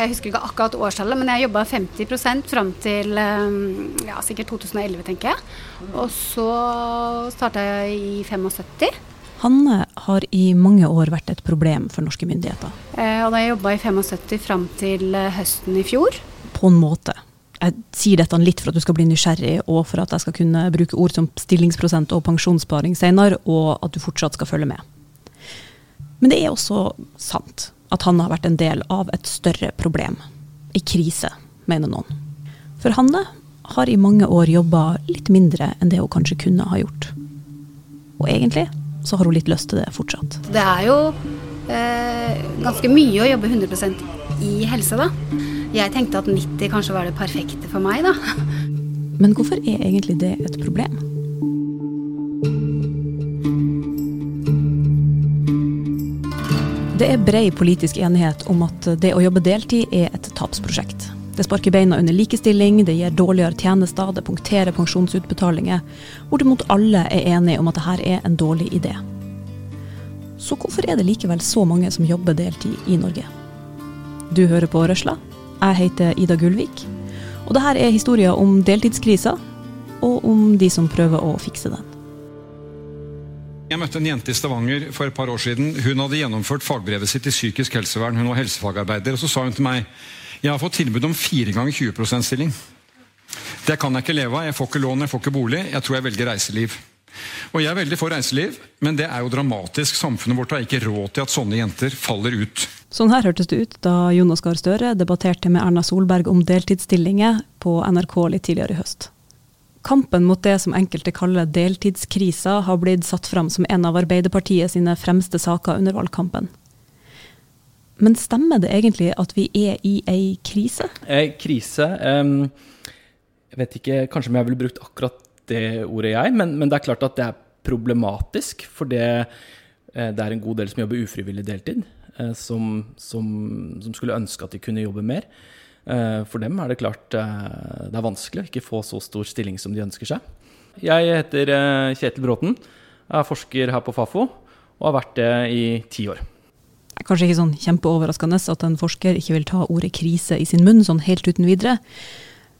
Jeg husker ikke akkurat årstallet, men jeg jobba 50% fram til eh, ja, sikkert 2011, tenker jeg. Og så starta jeg i 75. Hanne har i mange år vært et problem for norske myndigheter. Eh, og da jeg jobba i 75 fram til eh, høsten i fjor. På en måte. Jeg sier dette litt for at du skal bli nysgjerrig, og for at jeg skal kunne bruke ord som stillingsprosent og pensjonssparing senere, og at du fortsatt skal følge med. Men det er også sant at Hanne har vært en del av et større problem. I krise, mener noen. For Hanne har i mange år jobba litt mindre enn det hun kanskje kunne ha gjort. Og egentlig så har hun litt lyst til det fortsatt. Det er jo eh, ganske mye å jobbe 100 i helse, da. Jeg tenkte at 90 kanskje var det perfekte for meg, da. Men hvorfor er egentlig det et problem? Det er brei politisk enighet om at det å jobbe deltid er et tapsprosjekt. Det sparker beina under likestilling, det gir dårligere tjenester, det punkterer pensjonsutbetalinger. Bortimot alle er enige om at dette er en dårlig idé. Så hvorfor er det likevel så mange som jobber deltid i Norge? Du hører på Røsla. Jeg heter Ida Gullvik. Og dette er historien om deltidskrisa, og om de som prøver å fikse den. Jeg møtte en jente i Stavanger for et par år siden. Hun hadde gjennomført fagbrevet sitt i psykisk helsevern. Hun var helsefagarbeider. og Så sa hun til meg jeg har fått tilbud om fire ganger 20% stilling. Det kan jeg ikke leve av. Jeg får ikke lån, jeg får ikke bolig. Jeg tror jeg velger reiseliv. Og Jeg er veldig for reiseliv, men det er jo dramatisk. Samfunnet vårt har ikke råd til at sånne jenter faller ut. Sånn her hørtes det ut da Jonas Gahr Støre debatterte med Erna Solberg om deltidsstillinger på NRK litt tidligere i høst. Kampen mot det som enkelte kaller deltidskrisa, har blitt satt fram som en av Arbeiderpartiet sine fremste saker under valgkampen. Men stemmer det egentlig at vi er i ei krise? Eh, krise um, Jeg vet ikke kanskje om jeg ville brukt akkurat det ordet, jeg. Men, men, det er klart at det er problematisk. For det, eh, det er en god del som jobber ufrivillig deltid. Eh, som, som, som, skulle ønske at de kunne jobbe mer. Eh, for dem er det klart eh, det er vanskelig å ikke få så stor stilling som de ønsker seg. Jeg heter eh, Kjetil Bråten. Jeg er forsker her på Fafo og har vært det i ti år kanskje ikke sånn kjempeoverraskende at en forsker ikke vil ta ordet krise i sin munn sånn helt uten videre.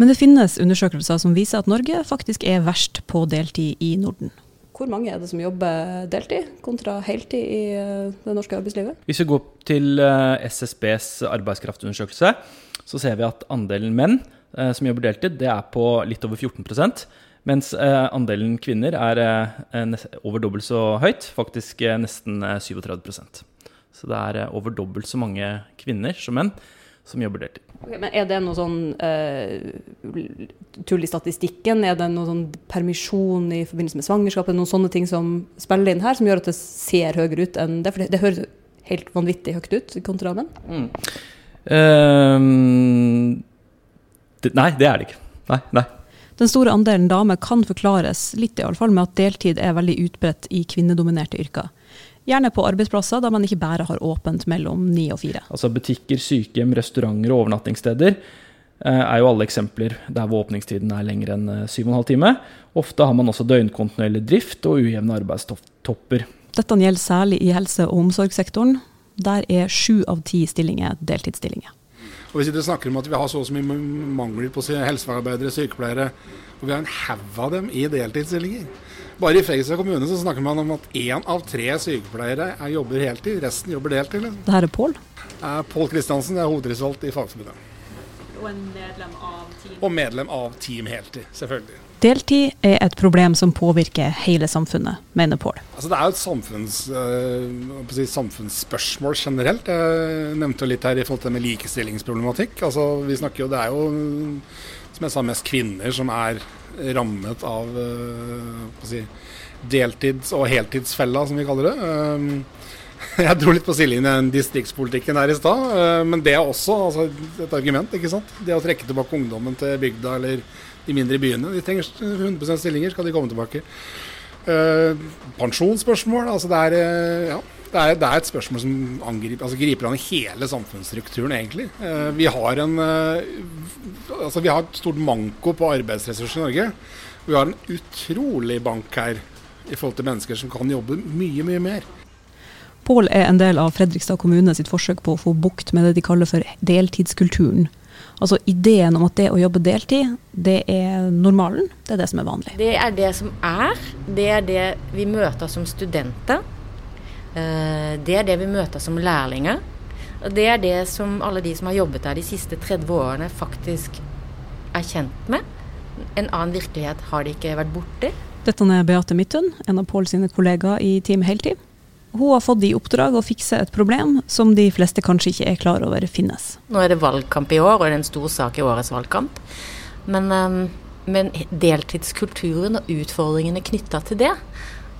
Men det finnes undersøkelser som viser at Norge faktisk er verst på deltid i Norden. Hvor mange er det som jobber deltid kontra heltid i det norske arbeidslivet? Hvis vi går til SSBs arbeidskraftundersøkelse, så ser vi at andelen menn eh, som jobber deltid, det er på litt over 14% mens andelen kvinner er over dobbelt så høyt, faktisk nesten 37% så det er eh, over dobbelt så mange kvinner som menn som jobber deltid. Okay, men Er det noe sånn uh, tull i statistikken? Er det noe sånn permisjon i forbindelse med svangerskapet? Noen sånne ting som spiller inn her, som gjør at det ser høyere ut enn det? For det, det høres helt vanvittig høyt ut kontra menn. Mm. Uh, det, nei, det er det ikke. Nei, nei. Den store andelen damer kan forklares litt i alle fall med at deltid er veldig utbredt i kvinnedominerte yrker. Gjerne på arbeidsplasser der man ikke bare har åpent mellom ni og fire. Altså Butikker, sykehjem, restauranter og overnattingssteder eh, er jo alle eksempler der hvor åpningstiden er lengre enn 7,5 timer. time. Ofte har man også døgnkontinuerlig drift og ujevne arbeidstopper. Dette gjelder særlig i helse- og omsorgssektoren. Der er sju av ti stillinger deltidsstillinger. Og Hvis vi snakker om at vi har så og så mye mangler på helsefagarbeidere, sykepleiere, og vi har en haug av dem i deltidsstillinger bare i Fredrikstad kommune så snakker man om at én av tre sykepleiere jobber heltid, resten jobber deltid. Liksom. Det her er Pål? Pål Kristiansen er hovedresult i Fagforbundet. Og en medlem av Team? Og medlem av Team Heltid, selvfølgelig. Deltid er et problem som påvirker hele samfunnet, mener Pål. Altså, det er jo et samfunns, øh, si, samfunnsspørsmål generelt. Jeg nevnte litt her i forhold til med likestillingsproblematikk. Altså, vi snakker jo, Det er jo, som jeg sa, mest kvinner som er rammet av øh, si, deltids- og heltidsfella, som vi kaller det. Um, jeg dro litt på sidelinjen distriktspolitikken her i stad, men det er også altså, et argument. ikke sant? Det å trekke tilbake ungdommen til bygda eller de mindre byene. De trenger 100% stillinger, skal de komme tilbake. Uh, pensjonsspørsmål. altså det er, ja, det er, det er, et spørsmål som angriper, altså griper an i hele samfunnsstrukturen, egentlig. Uh, vi, har en, altså vi har et stort manko på arbeidsressurser i Norge. Vi har en utrolig bank her i forhold til mennesker som kan jobbe mye, mye mer. Pål er en del av Fredrikstad kommune sitt forsøk på å få bukt med det de kaller for deltidskulturen. Altså ideen om at det å jobbe deltid, det er normalen. Det er det som er vanlig. Det er det som er. Det er det vi møter som studenter. Eh, det er det vi møter som lærlinger. Og Det er det som alle de som har jobbet der de siste 30 årene faktisk er kjent med. En annen virkelighet har de ikke vært borti. Dette er Beate Midthun, en av Pål sine kollegaer i Team Heltid. Hun har fått i oppdrag å fikse et problem som de fleste kanskje ikke er klar over finnes. Nå er det valgkamp i år, og det er en stor sak i årets valgkamp. Men, um, men deltidskulturen og utfordringene knytta til det,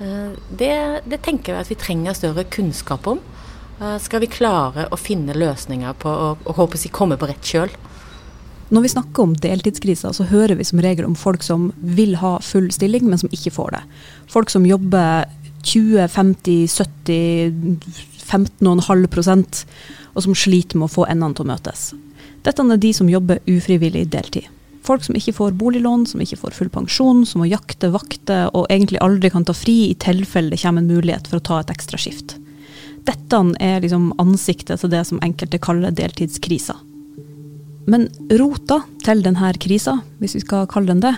uh, det, det, tenker jeg at vi trenger større kunnskap om. Uh, skal vi klare å finne løsninger på å, å håper jeg, komme på rett kjøl. Når vi snakker om deltidskrisa, så hører vi som regel om folk som vil ha full stilling, men som ikke får det. Folk som jobber 20, 50, 70, 15,5% og som sliter med å få endene til å møtes. Dette er de som jobber ufrivillig deltid. Folk som ikke får boliglån, som ikke får full pensjon, som må jakte, vakte og egentlig aldri kan ta fri i tilfelle det kommer en mulighet for å ta et ekstra skift. Dette er liksom ansiktet til det som enkelte kaller deltidskrisa. Men rota til denne krisa, hvis vi skal kalle den det,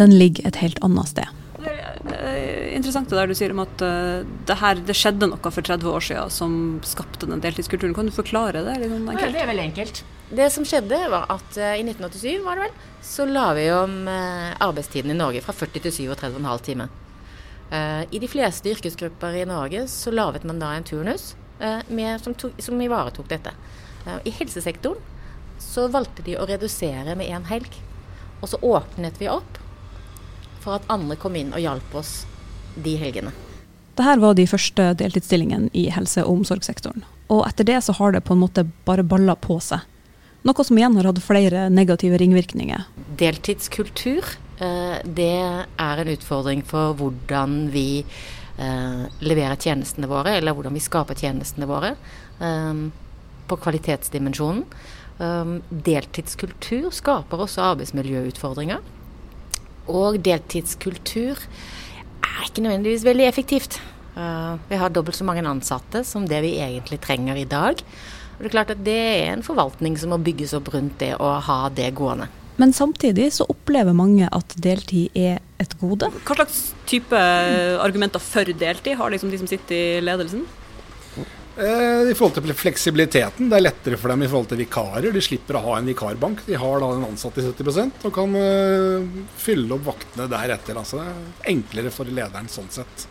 den ligger et helt annet sted interessant det der du sier om at uh, det, her, det skjedde noe for 30 år siden som skapte den deltidskulturen. Kan du forklare det? Litt sånn ja, det er veldig enkelt. Det som skjedde, var at uh, i 1987 var det vel, så la vi om uh, arbeidstiden i Norge fra 40 til 37,5 timer. I de fleste yrkesgrupper i Norge så laget man da en turnus med, som, to, som, ivaretok dette. I helsesektoren så valgte de å redusere med én helg. Og så åpnet vi opp for at andre kom inn og hjalp oss de helgene. Dette var de første deltidsstillingene i helse- og omsorgssektoren. Og etter det så har det på en måte bare balla på seg. Noe som igjen har hatt flere negative ringvirkninger. Deltidskultur eh, det er en utfordring for hvordan vi eh, leverer tjenestene våre, eller hvordan vi skaper tjenestene våre. Eh, på kvalitetsdimensjonen. Deltidskultur skaper også arbeidsmiljøutfordringer. Og deltidskultur er ikke nødvendigvis veldig effektivt. Uh, vi har dobbelt så mange ansatte som det vi egentlig trenger i dag. Og det er klart at det er en forvaltning som må bygges opp rundt det å ha det gående. Men samtidig så opplever mange at deltid er et gode. Hva slags type argumenter for deltid har liksom de som sitter i ledelsen? Eh, I forhold til fleksibiliteten. Det er lettere for dem i forhold til vikarer. De slipper å ha en vikarbank. De har da en ansatt i 70% og kan uh, fylle opp vaktene deretter. Altså, det er enklere for lederen sånn sett.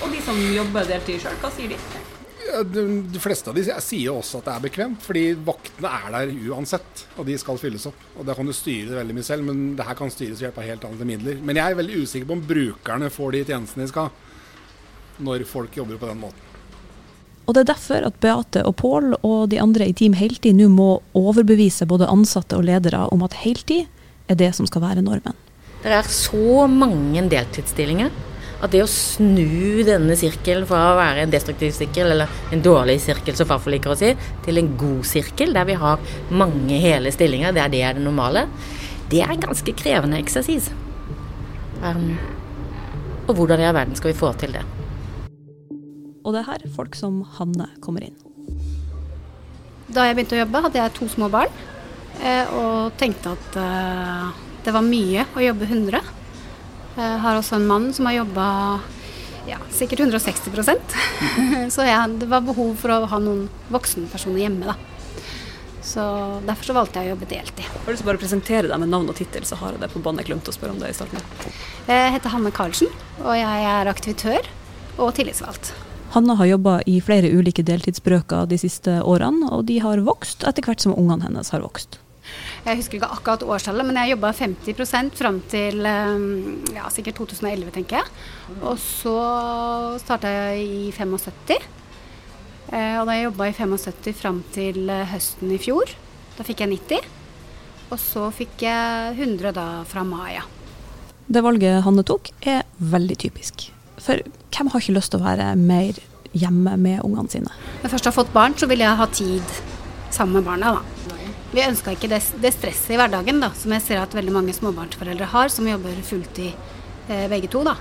Og de som jobber deltid sjøl, hva sier de? De, fleste av de sier også at det er bekvemt, fordi vaktene er der uansett. Og de skal fylles opp. Og det kan du styre det veldig mye selv, men det her kan styres ved hjelp av helt andre midler. Men jeg er veldig usikker på om brukerne får de tjenestene de skal, når folk jobber på den måten. Og det er derfor at Beate og Pål og de andre i Team Heltid nå må overbevise både ansatte og ledere om at heltid er det som skal være normen. Det er så mange deltidsstillinger at det å snu denne sirkelen fra å være en destruktiv sirkel, eller en dårlig sirkel, som farfar liker å si, til en god sirkel, der vi har mange hele stillinger, der det er det normale, det er en ganske krevende eksersis. Um, og hvordan i all verden skal vi få til det? Og det er her folk som Hanne kommer inn. Da jeg begynte å jobbe, hadde jeg to små barn. Eh, og tenkte at eh, det var mye å jobbe 100. Jeg har også en mann som har jobba ja, sikkert 160% Så jeg, det var behov for å ha noen voksenpersoner hjemme, da. Så Derfor så valgte jeg å jobbe deltid. Har du lyst til å bare presentere deg med navn og tittel, så har jeg det på båndet. Jeg glemte å spørre om det i starten. Jeg heter Hanne Karlsen, og jeg er aktivitør og tillitsvalgt. Hanna har jobba i flere ulike deltidsbrøker de siste årene, og de har vokst etter hvert som ungene hennes har vokst. Jeg husker ikke akkurat årstallet, men jeg jobba 50% fram til eh, ja, sikkert 2011, tenker jeg. Og så starta jeg i 75. Eh, og da jeg jobba i 75 fram til eh, høsten i fjor, da fikk jeg 90. Og så fikk jeg 100 da fra Maya. Det valget Hanne tok, er veldig typisk. For hvem har ikke lyst til å være mer hjemme med ungene sine? Når jeg først har fått barn, så vil jeg ha tid sammen med barna. da. Vi ønska ikke det, det, stresset i hverdagen da, som jeg ser at veldig mange småbarnsforeldre har, som jobber fulltid eh, begge to. da.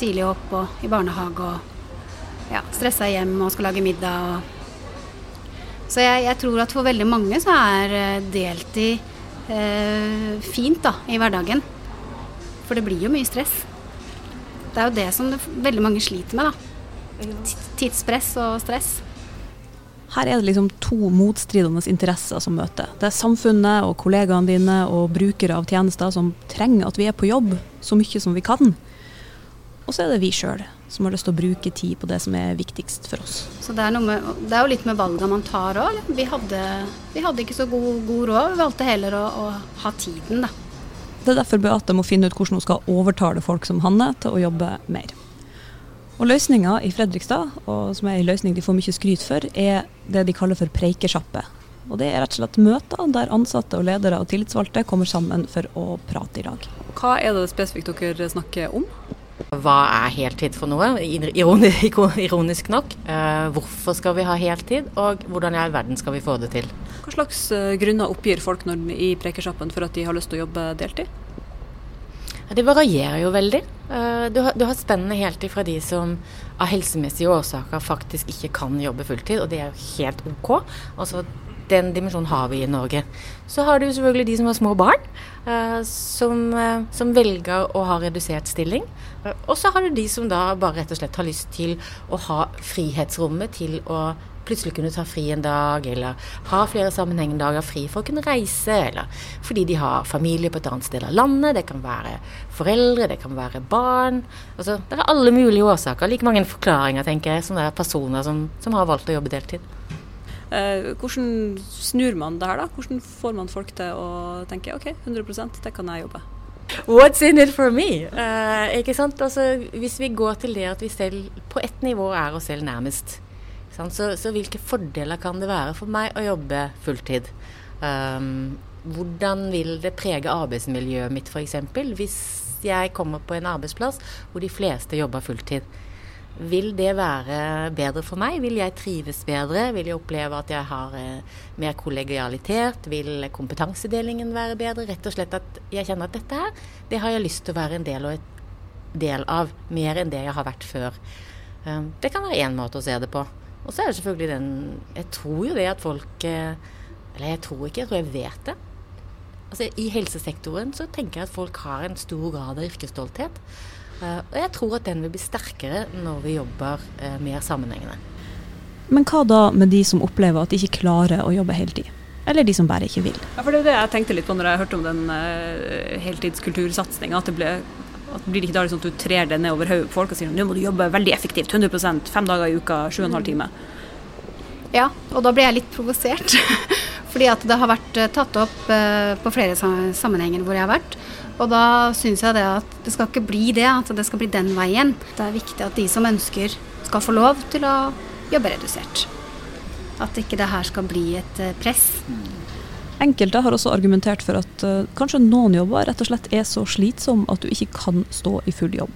Tidlig opp og i barnehage og ja, stressa hjem og skal lage middag. Og så jeg, jeg, tror at for veldig mange så er eh, deltid eh, fint da, i hverdagen. For det blir jo mye stress. Det er jo det som det, veldig mange sliter med. da. Tidspress og stress. Her er det liksom to motstridende interesser som møter. Det er samfunnet og kollegaene dine og brukere av tjenester som trenger at vi er på jobb så mye som vi kan. Og så er det vi sjøl som har lyst til å bruke tid på det som er viktigst for oss. Så Det er, med, det er jo litt med valgene man tar òg. Vi, vi, hadde ikke så god, god råd. Vi valgte heller å, å, ha tiden, da. Det er derfor Beate må finne ut hvordan hun skal overtale folk som Hanne til å jobbe mer. Og Løsninga i Fredrikstad, og som er en løsning de får mye skryt for, er det de kaller for preikesjappe. Og Det er rett og slett møter der ansatte og ledere og tillitsvalgte kommer sammen for å prate i lag. Hva er det spesifikt dere snakker om? Hva er heltid for noe, ironisk nok? Eh, hvorfor skal vi ha heltid, og hvordan i all verden skal vi få det til? Slags eh, grunner oppgir folk når, i prekesjappen for at de har lyst til å jobbe deltid? Det varierer jo veldig. Eh, du har, du har spennende helt ifra de som av helsemessige årsaker faktisk ikke kan jobbe fulltid, og det er jo helt OK. Altså, den dimensjonen har vi i Norge. Så har du selvfølgelig de som har små barn, uh, som, som, velger å ha redusert stilling. Og så har du de som da bare rett og slett har lyst til å ha frihetsrommet til å plutselig kunne ta fri en dag, eller ha flere sammenhengende dager fri for å kunne reise, eller fordi de har familie på et annet sted av landet. Det kan være foreldre, det kan være barn. Altså, det er alle mulige årsaker. Like mange forklaringer, tenker jeg, som det er personer som, som har valgt å jobbe deltid. Eh, hvordan snur man det her, da? Hvordan får man folk til å tenke OK, 100% det kan jeg jobbe? What's in it for me? Uh, ikke sant? Altså, hvis vi går til det at vi selv på ett nivå er oss selv nærmest, så, så, hvilke fordeler kan det være for meg å jobbe fulltid? Um, hvordan vil det prege arbeidsmiljøet mitt f.eks. hvis jeg kommer på en arbeidsplass hvor de fleste jobber fulltid? Vil det være bedre for meg? Vil jeg trives bedre? Vil jeg oppleve at jeg har eh, mer kollegialitet? Vil kompetansedelingen være bedre? Rett og slett at jeg kjenner at dette her, det har jeg lyst til å være en del, del av. Mer enn det jeg har vært før. Um, det kan være én måte å se det på. Og så er det selvfølgelig den Jeg tror jo det at folk eh, Eller jeg tror ikke, jeg tror jeg vet det. Altså I helsesektoren så tenker jeg at folk har en stor grad av yrkesstolthet. Uh, og jeg tror at den vil bli sterkere når vi jobber uh, mer sammenhengende. Men hva da med de som opplever at de ikke klarer å jobbe heltid? Eller de som bare ikke vil? Ja, for Det er det jeg tenkte litt på når jeg hørte om den heltidskultursatsinga. At det ble at blir det ikke da liksom at du trer det ned over hodet på folk og sier nå må du jobbe veldig effektivt, 100% fem dager i uka, sju og en halv time. Ja, og da blir jeg litt provosert. Fordi at det har vært eh, tatt opp eh, på flere sammenhenger hvor jeg har vært. Og da syns jeg det at det skal ikke bli det, at det skal bli den veien. Det er viktig at de som ønsker, skal få lov til å jobbe redusert. At ikke det her skal bli et eh, press. Enkelte har også argumentert for at uh, kanskje noen jobber rett og slett er så slitsom at du ikke kan stå i full jobb.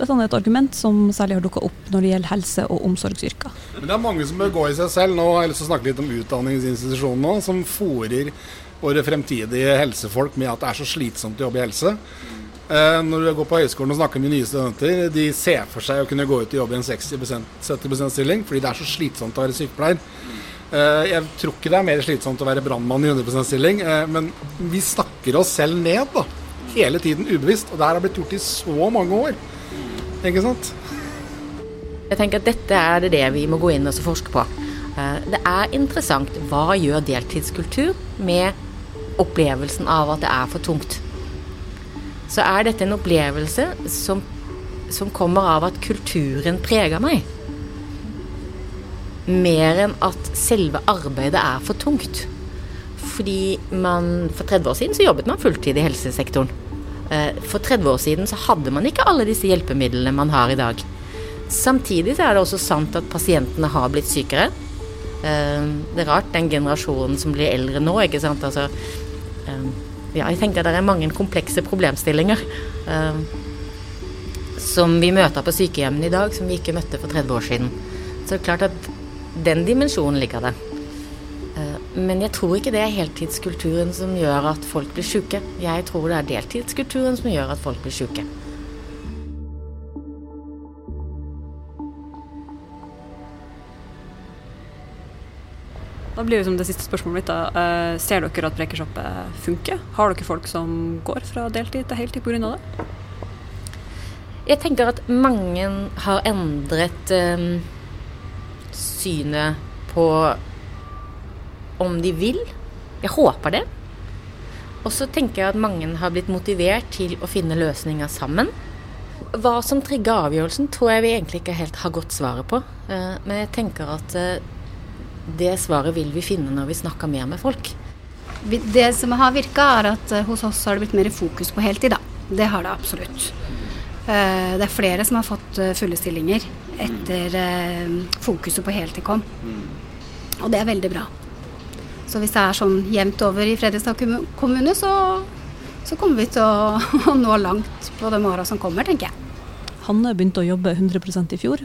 Dette er et argument som særlig har dukka opp når det gjelder helse- og omsorgsyrker. Men det er mange som bør gå i seg selv. Nå har jeg lyst til å snakke litt om utdanningsinstitusjonene, som fòrer våre fremtidige helsefolk med at det er så slitsomt å jobbe i helse. Eh, når du går på høyskolen og snakker med nye studenter, de ser for seg å kunne gå ut og jobbe i en 60-70% stilling fordi det er så slitsomt å være sykepleier. Eh, jeg tror ikke det er mer slitsomt å være brannmann i 100% stilling, eh, men vi snakker oss selv ned da, hele tiden ubevisst. Og det her har blitt gjort i så mange år. Ikke sant? Jeg tenker at Dette er det vi må gå inn og forske på. Eh, det er interessant. Hva gjør deltidskultur med opplevelsen av at det er for tungt? Så er dette en opplevelse som, som kommer av at kulturen preger meg mer enn at selve arbeidet er for tungt. Fordi man For 30 år siden så jobbet man fulltid i helsesektoren. Eh, for 30 år siden så hadde man ikke alle disse hjelpemidlene man har i dag. Samtidig så er det også sant at pasientene har blitt sykere. Eh, det er rart, den generasjonen som blir eldre nå, ikke sant. Altså, eh, ja, jeg tenkte at det er mange komplekse problemstillinger som vi møter på sykehjemmene i dag, som vi ikke møtte for 30 år siden. Så det er klart at den dimensjonen ligger det. Eh, men jeg tror ikke det er heltidskulturen som gjør at folk blir sjuke. Jeg tror det er deltidskulturen som gjør at folk blir sjuke. Da blir liksom det siste spørsmålet mitt da. Eh, ser dere at Prekershoppet funker? Har dere folk som går fra deltid til heltid pga. det? Jeg tenker at mange har endret um synet på om de vil. Jeg håper det. Og så tenker jeg at mange har blitt motivert til å finne løsninger sammen. Hva som trigger avgjørelsen, tror jeg vi egentlig ikke helt har godt svaret på. Eh, men jeg tenker at eh, det svaret vil vi finne når vi snakker mer med folk. Det som har virka, er at eh, hos oss har det blitt mer fokus på heltid, da. Det har det absolutt. Det er flere som har fått fulle stillinger etter eh, fokuset på heltid kom. Og det er veldig bra. Så hvis det er sånn jevnt over i Fredrikstad kommune, så, så kommer vi til å nå langt på de åra som kommer, tenker jeg. Hanne begynte å jobbe 100% i fjor.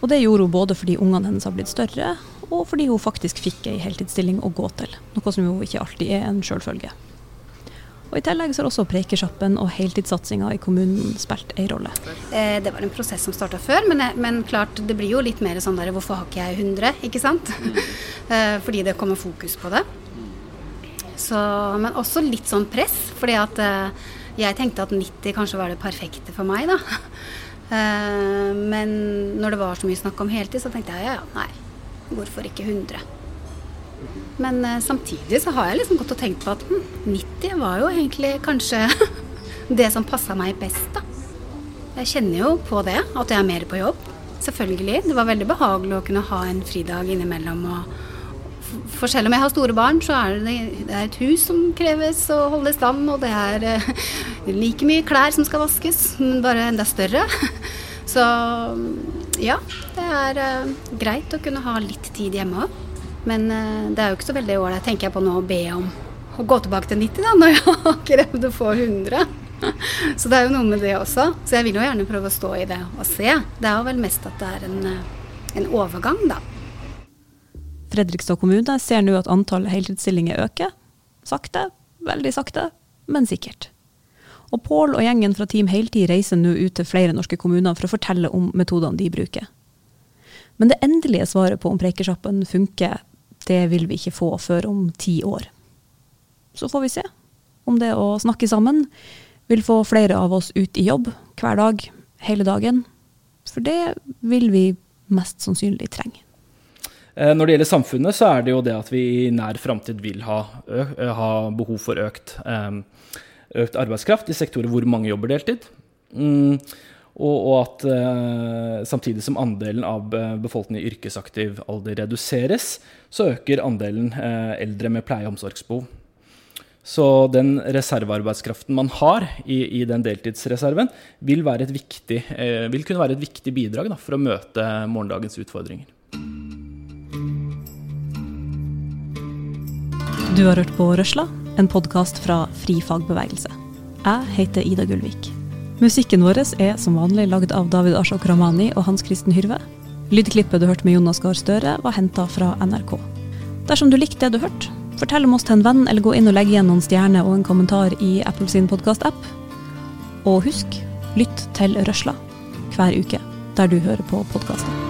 Og det gjorde hun både fordi ungene hennes har blitt større, og fordi hun faktisk fikk ei heltidsstilling å gå til. Noe som jo ikke alltid er en sjølfølge. Og I tillegg så har også Preikersjappen og heltidssatsinga i kommunen spilt ei rolle. Eh, Det var en prosess som starta før, men, eh, men klart det blir jo litt mer sånn der hvorfor har ikke jeg 100, ikke sant? Eh, Fordi det kommer fokus på det. Så, men også litt sånn press, fordi at jeg tenkte at 90 kanskje var det perfekte for meg, da. Eh, Men når det var så mye snakk om heltid, så tenkte jeg ja, ja, nei, hvorfor ikke 100? Men eh, samtidig så har jeg liksom gått og tenkt på at hm, 90 var jo egentlig kanskje det som passa meg best, da. Jeg kjenner jo på det, at jeg er mer på jobb. Selvfølgelig. Det var veldig behagelig å kunne ha en fridag innimellom. For selv om jeg har store barn, så er det, det er et hus som kreves å holde i stand, og det er eh, like mye klær som skal vaskes, men bare enda større. Så ja, det er eh, greit å kunne ha litt tid hjemme òg. Men eh, det er jo ikke så veldig ålreit, tenker jeg på nå, å be om å gå tilbake til 90, da, når jeg har krevd å få 100. Så det er jo noe med det også. Så jeg vil jo gjerne prøve å stå i det og se. Det er jo vel mest at det er en, eh, en overgang, da. Fredrikstad kommune ser nå at antallet heltidsstillinger øker. Sakte, veldig sakte, men sikkert. Og Pål og gjengen fra Team Heltid reiser nå ut til flere norske kommuner for å fortelle om metodene de bruker. Men det endelige svaret på om Preikersjappen funker, det vil vi ikke få før om ti år. Så får vi se om det å snakke sammen vil få flere av oss ut i jobb hver dag, hele dagen. For det vil vi mest sannsynlig trenge. Eh, Når det gjelder samfunnet, så er det jo det at vi i nær framtid vil ha, ha behov for økt, eh, økt arbeidskraft i sektorer hvor mange jobber deltid. Og, og at eh, samtidig som andelen av eh, befolkningen i yrkesaktiv alder reduseres, så øker andelen eh, eldre med pleie- og omsorgsbehov. Så den reservearbeidskraften man har i, i den deltidsreserven, vil, viktig, eh, vil kunne være et viktig bidrag da, for å møte morgendagens utfordringer. Du har hørt på Røsla, en podkast fra Fri fagbevegelse. Jeg heter Ida Gullvik. Musikken vår er som vanlig lagd av David Ashok Ramani og Hans Kristen Hyrve. Lydklippet du hørte med Jonas Gahr Støre, var henta fra NRK. Dersom du likte det du hørte, fortell om oss til en venn, eller gå inn og legg igjen noen stjerner og en kommentar i Apple sin podkast-app. Og husk, lytt til Røsla hver uke der du hører på podkaster.